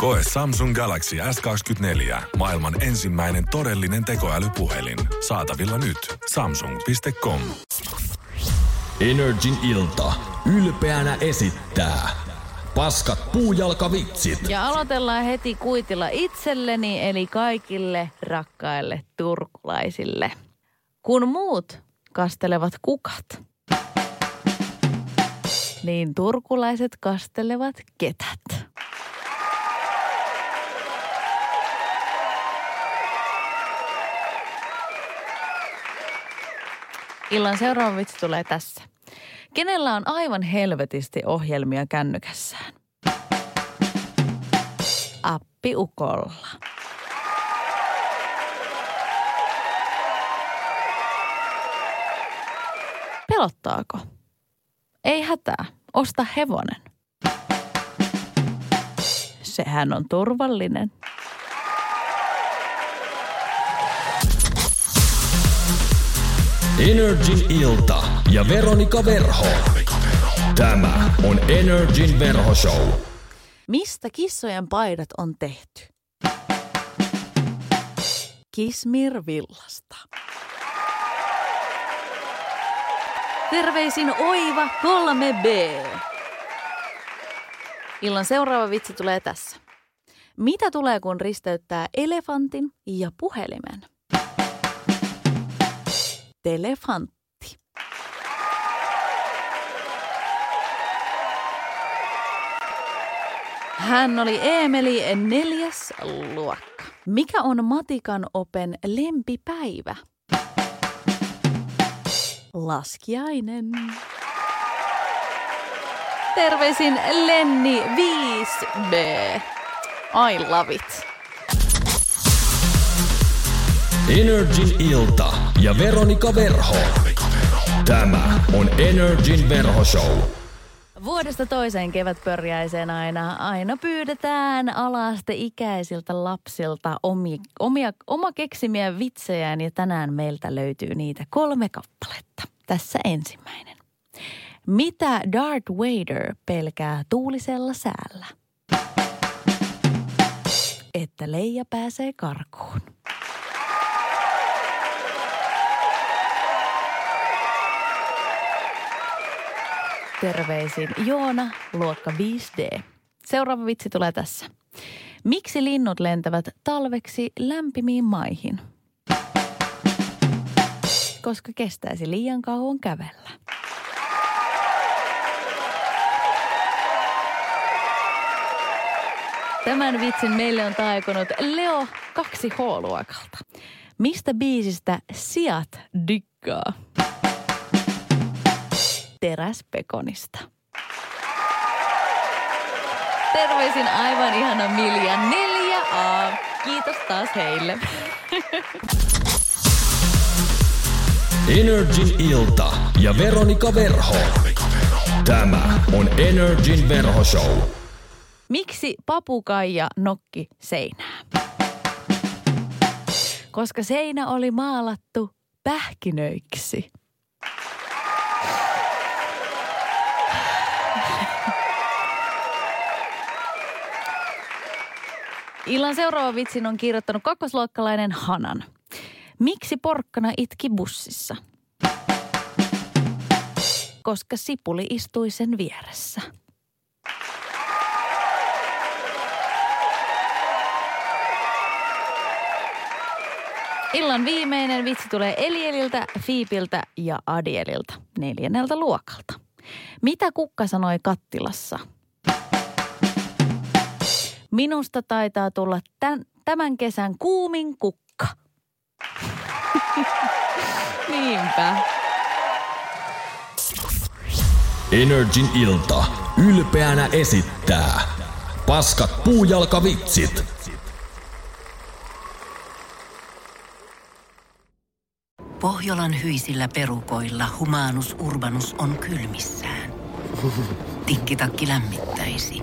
Koe Samsung Galaxy S24. Maailman ensimmäinen todellinen tekoälypuhelin. Saatavilla nyt. Samsung.com. Energin ilta. Ylpeänä esittää. Paskat puujalkavitsit. Ja aloitellaan heti kuitilla itselleni, eli kaikille rakkaille turkulaisille. Kun muut kastelevat kukat, niin turkulaiset kastelevat ketät. Illan seuraava vitsi tulee tässä. Kenellä on aivan helvetisti ohjelmia kännykässään? Appiukolla. Pelottaako? Ei hätää. Osta hevonen. Sehän on turvallinen. Energin ilta ja Veronika Verho. Tämä on Energin verhoshow. Mistä kissojen paidat on tehty? Kismirvillasta. Terveisin Oiva 3B. Illan seuraava vitsi tulee tässä. Mitä tulee, kun risteyttää elefantin ja puhelimen? Telefantti. Hän oli Eemeli neljäs luokka. Mikä on matikan open lempipäivä? Laskiainen. Terveisin Lenni 5B. I love it. Energin ilta ja Veronika Verho. Tämä on Energin verhoshow. Vuodesta toiseen kevätpörjäiseen aina, aina pyydetään alaasteikäisiltä lapsilta omia, omia, oma keksimiä vitsejään ja tänään meiltä löytyy niitä kolme kappaletta. Tässä ensimmäinen. Mitä Darth Vader pelkää tuulisella säällä? Että Leija pääsee karkuun. Terveisin Joona, luokka 5D. Seuraava vitsi tulee tässä. Miksi linnut lentävät talveksi lämpimiin maihin? Koska kestäisi liian kauan kävellä. Tämän vitsin meille on taikonut Leo 2H-luokalta. Mistä biisistä Siat dykkaa? Teräspekonista. Terveisin aivan ihana Milja 4A. Kiitos taas heille. Energin ilta ja Veronika Verho. Tämä on Energin verhoshow. Miksi papukaija nokki seinää? Koska seinä oli maalattu pähkinöiksi. Illan seuraava vitsin on kirjoittanut kakkosluokkalainen Hanan. Miksi porkkana itki bussissa? Koska sipuli istui sen vieressä. Illan viimeinen vitsi tulee Elieliltä, Fiipiltä ja Adielilta neljänneltä luokalta. Mitä kukka sanoi kattilassa? Minusta taitaa tulla tämän, tämän kesän kuumin kukka. Niinpä. Energin ilta. Ylpeänä esittää. Paskat puujalkavitsit. Pohjolan hyisillä perukoilla humanus urbanus on kylmissään. Tikkitakki lämmittäisi.